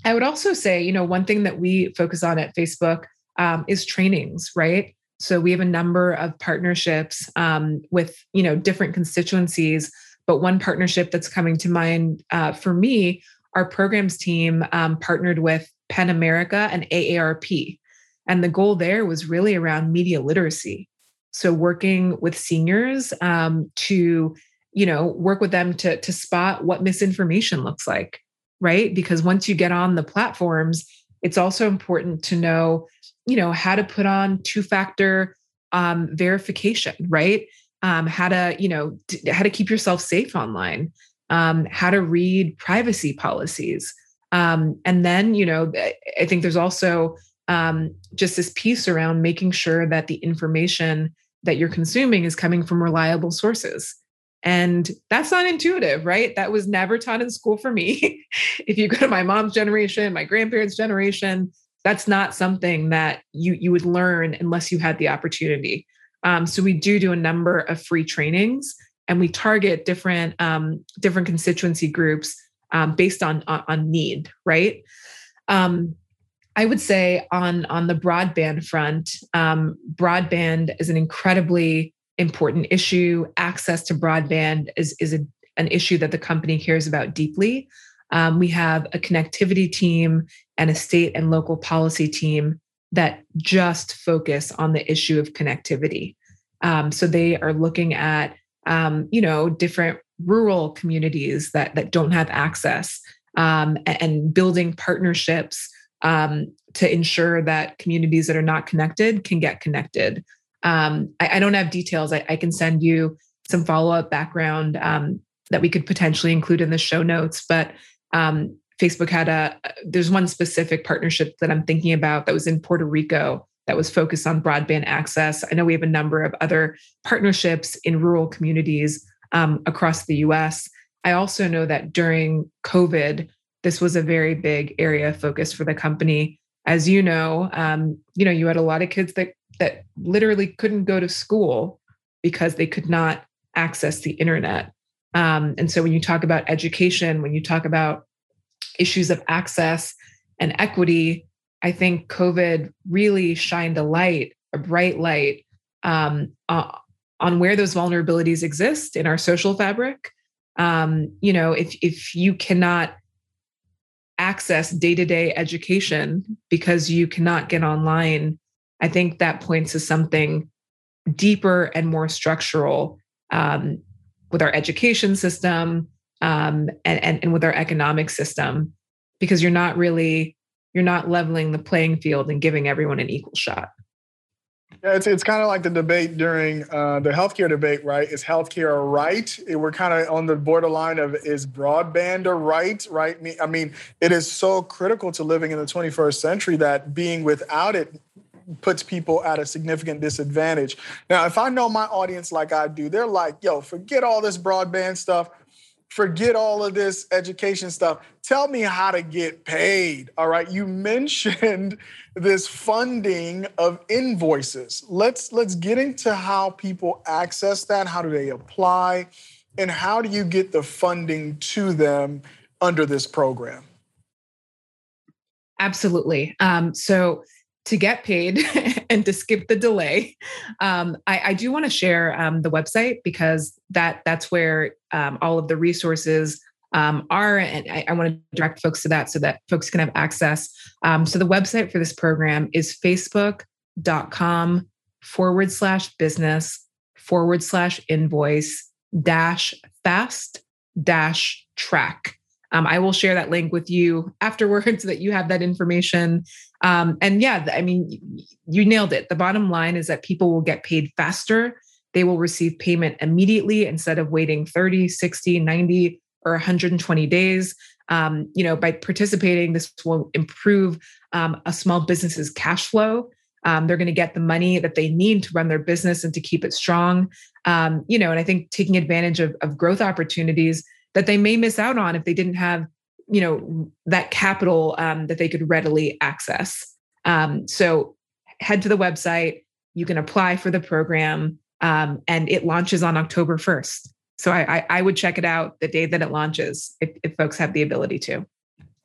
I would also say, you know, one thing that we focus on at Facebook um, is trainings, right? So we have a number of partnerships um, with, you know, different constituencies. But one partnership that's coming to mind uh, for me, our programs team um, partnered with PEN America and AARP. And the goal there was really around media literacy. So working with seniors um, to, you know, work with them to, to spot what misinformation looks like, right? Because once you get on the platforms, it's also important to know, you know, how to put on two-factor um, verification, right? Um, how to, you know, t- how to keep yourself safe online, um, how to read privacy policies. Um, and then, you know, I think there's also um, just this piece around making sure that the information that you're consuming is coming from reliable sources. And that's not intuitive, right? That was never taught in school for me. if you go to my mom's generation, my grandparents' generation, that's not something that you you would learn unless you had the opportunity. Um, so we do do a number of free trainings, and we target different um, different constituency groups um, based on, on, need. Right. Um, I would say on on the broadband front, um, broadband is an incredibly important issue. Access to broadband is is a, an issue that the company cares about deeply. Um, we have a connectivity team and a state and local policy team that just focus on the issue of connectivity. Um, so they are looking at um, you know different rural communities that that don't have access um, and, and building partnerships um, to ensure that communities that are not connected can get connected. Um, I, I, don't have details. I, I, can send you some follow up background um, that we could potentially include in the show notes. But um, Facebook had a, there's one specific partnership that I'm thinking about that was in Puerto Rico that was focused on broadband access. I know we have a number of other partnerships in rural communities um, across the US. I also know that during COVID, this was a very big area of focus for the company. As you know, um, you know, you had a lot of kids that that literally couldn't go to school because they could not access the internet. Um, and so when you talk about education, when you talk about issues of access and equity, I think COVID really shined a light, a bright light um, uh, on where those vulnerabilities exist in our social fabric. Um, you know, if if you cannot access day to day education because you cannot get online, I think that points to something deeper and more structural um, with our education system um, and, and, and with our economic system, because you're not really you're not leveling the playing field and giving everyone an equal shot. Yeah, it's, it's kind of like the debate during uh, the healthcare debate, right? Is healthcare a right? We're kind of on the borderline of is broadband a right, right? I mean, it is so critical to living in the 21st century that being without it puts people at a significant disadvantage. Now, if I know my audience like I do, they're like, yo, forget all this broadband stuff forget all of this education stuff. Tell me how to get paid. All right. You mentioned this funding of invoices. Let's let's get into how people access that. How do they apply? And how do you get the funding to them under this program? Absolutely. Um, so to get paid and to skip the delay, um, I, I, do want to share um, the website because that that's where um, all of the resources um, are, and I, I, want to direct folks to that so that folks can have access. Um, so the website for this program is facebook.com forward slash business forward slash invoice dash fast dash track. Um, I will share that link with you afterwards so that you have that information. Um, and yeah, I mean, you nailed it. The bottom line is that people will get paid faster. They will receive payment immediately instead of waiting 30, 60, 90, or 120 days. Um, you know, by participating, this will improve um, a small business's cash flow. Um, they're going to get the money that they need to run their business and to keep it strong. Um, you know, and I think taking advantage of, of growth opportunities that they may miss out on if they didn't have you know that capital um, that they could readily access. Um, so head to the website. You can apply for the program um, and it launches on october 1st so I, I, I, would check it out the day that it launches if, if folks have the ability to.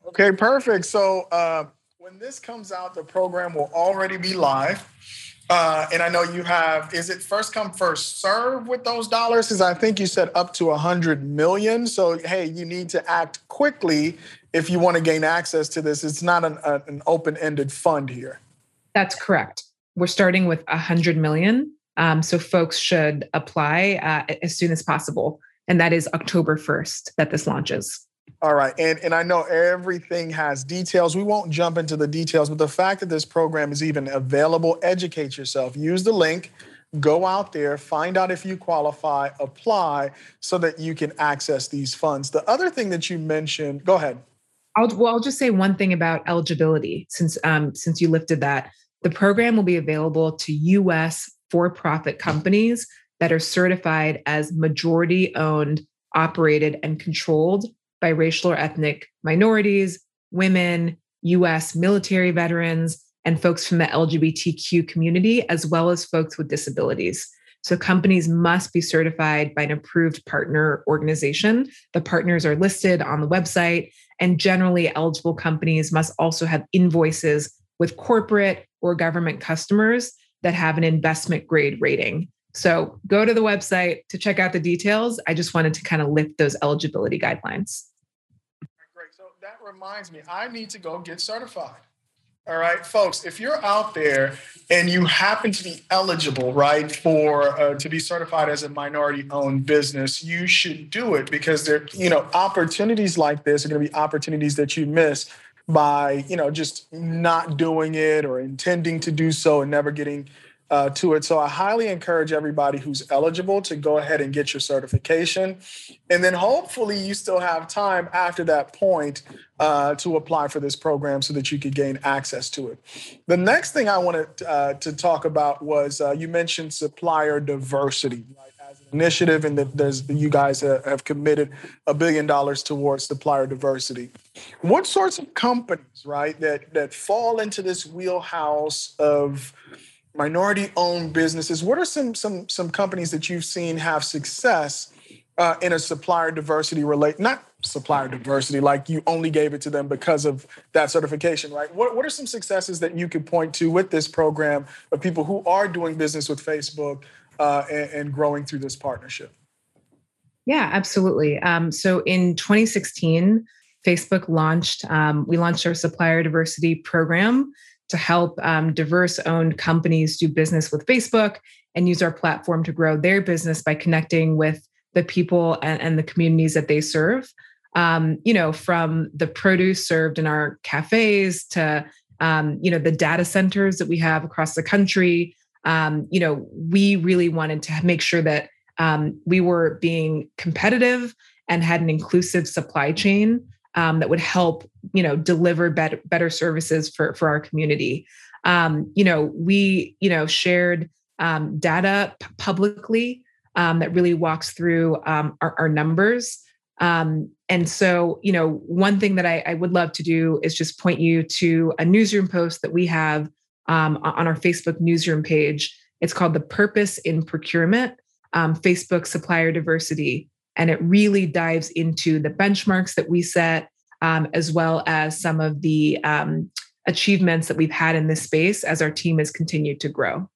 Okay perfect. So uh, when this comes out the program will already be live uh, and I know you have, is it first come, first serve with those dollars? Because I think you said up to 100 million. So, hey, you need to act quickly if you want to gain access to this. It's not an, a, an open ended fund here. That's correct. We're starting with 100 million. Um, so, folks should apply uh, as soon as possible. And that is October 1st that this launches. All right. And, and I know everything has details. We won't jump into the details, but the fact that this program is even available, educate yourself. Use the link, go out there, find out if you qualify, apply so that you can access these funds. The other thing that you mentioned, go ahead. I'll, well, I'll just say one thing about eligibility since, um, since you lifted that. The program will be available to US for profit companies that are certified as majority owned, operated, and controlled by racial or ethnic minorities, women, US military veterans, and folks from the LGBTQ community, as well as folks with disabilities. So companies must be certified by an approved partner organization. The partners are listed on the website, and generally eligible companies must also have invoices with corporate or government customers that have an investment grade rating. So go to the website to check out the details. I just wanted to kind of lift those eligibility guidelines. Reminds me, I need to go get certified. All right, folks, if you're out there and you happen to be eligible, right, for uh, to be certified as a minority owned business, you should do it because there, you know, opportunities like this are going to be opportunities that you miss by, you know, just not doing it or intending to do so and never getting uh, to it. So I highly encourage everybody who's eligible to go ahead and get your certification. And then hopefully you still have time after that point uh, to apply for this program so that you could gain access to it. The next thing I wanted uh, to talk about was uh, you mentioned supplier diversity. Right? As an initiative, and that there's you guys have committed a billion dollars towards supplier diversity. What sorts of companies, right, that that fall into this wheelhouse of minority owned businesses. What are some some some companies that you've seen have success uh, in a supplier diversity relate not supplier diversity like you only gave it to them because of that certification, right? What what are some successes that you could point to with this program of people who are doing business with Facebook uh, and, and, growing through this partnership? Yeah, absolutely. Um, so in 2016. Facebook launched, um, we launched our supplier diversity program to help um, diverse owned companies do business with Facebook and use our platform to grow their business by connecting with the people and, and the communities that they serve. Um, you know, from the produce served in our cafes to um, you know the data centers that we have across the country. Um, you know, we really wanted to make sure that um, we were being competitive and had an inclusive supply chain um, that would help you know deliver better better services for for our community. Um, you know we you know shared um, data p- publicly um, that really walks through um, our, our, numbers. Um, and so you know one thing that I, I, would love to do is just point you to a newsroom post that we have on our facebook newsroom page. It's called the purpose in procurement facebook supplier diversity and it really dives into the benchmarks that we set, um, as well as some of the um, achievements that we've had in this space as our team has continued to grow.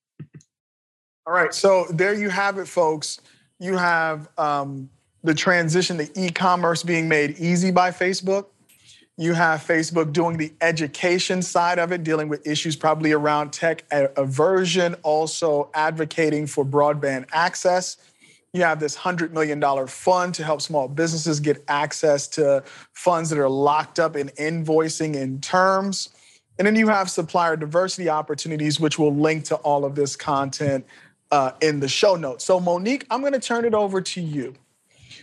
All right. So there you have it, folks. You have um, the transition, the e commerce being made easy by Facebook. You have Facebook doing the education side of it, dealing with issues probably around tech aversion, also advocating for broadband access. You have this $100 million fund to help small businesses get access to funds that are locked up in invoicing in terms. And then you have supplier diversity opportunities, which will link to all of this content uh, in the show notes. So, Monique, I'm going to turn it over to you.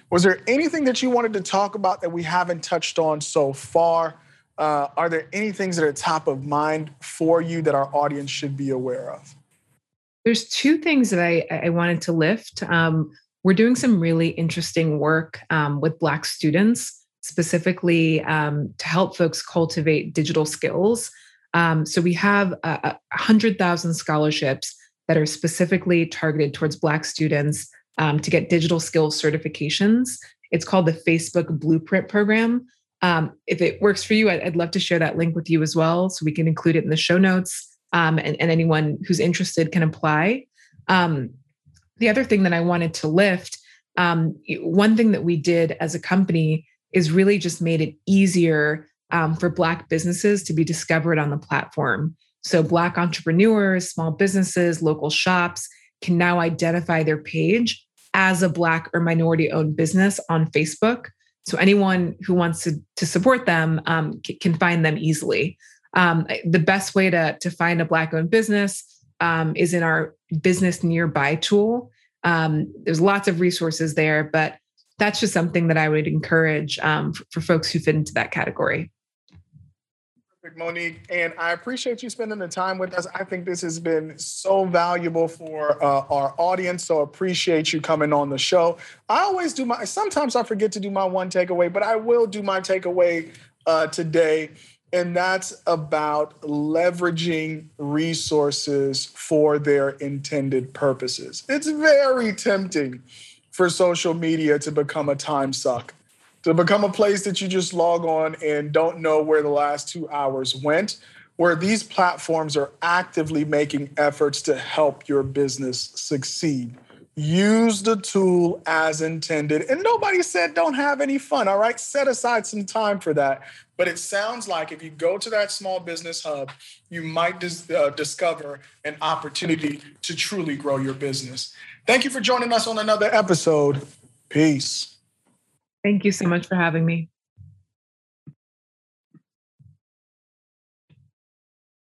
Was there anything that you wanted to talk about that we haven't touched on so far? Uh, are there any things that are top of mind for you that our audience should be aware of? There's two things that I, I wanted to lift. Um, we're doing some really interesting work um, with Black students, specifically um, to help folks cultivate digital skills. Um, so we have a, 100,000 scholarships that are specifically targeted towards Black students um, to get digital skills certifications. It's called the Facebook Blueprint Program. Um, if it works for you, I'd, love to share that link with you as well so we can include it in the show notes um, and, and, anyone who's interested can apply. Um, the other thing that I wanted to lift, um, one thing that we did as a company is really just made it easier um, for Black businesses to be discovered on the platform. So, Black entrepreneurs, small businesses, local shops can now identify their page as a Black or minority owned business on Facebook. So, anyone who wants to, to support them um, can find them easily. Um, the best way to, to find a Black owned business um, is in our business nearby tool. Um, there's lots of resources there, but that's just something that I would encourage um, for, for, folks who fit into that category. Perfect, Monique. And I appreciate you spending the time with us. I think this has been so valuable for uh, our audience. So appreciate you coming on the show. I always do my, sometimes I forget to do my one takeaway, but I will do my takeaway uh, today and that's about leveraging resources for their intended purposes. It's very tempting for social media to become a time suck, to become a place that you just log on and don't know where the last two hours went, where these platforms are actively making efforts to help your business succeed. Use the tool as intended. And nobody said don't have any fun, all right? Set aside some time for that. But it sounds like if you go to that small business hub, you might dis- uh, discover an opportunity to truly grow your business. Thank you for joining us on another episode. Peace. Thank you so much for having me.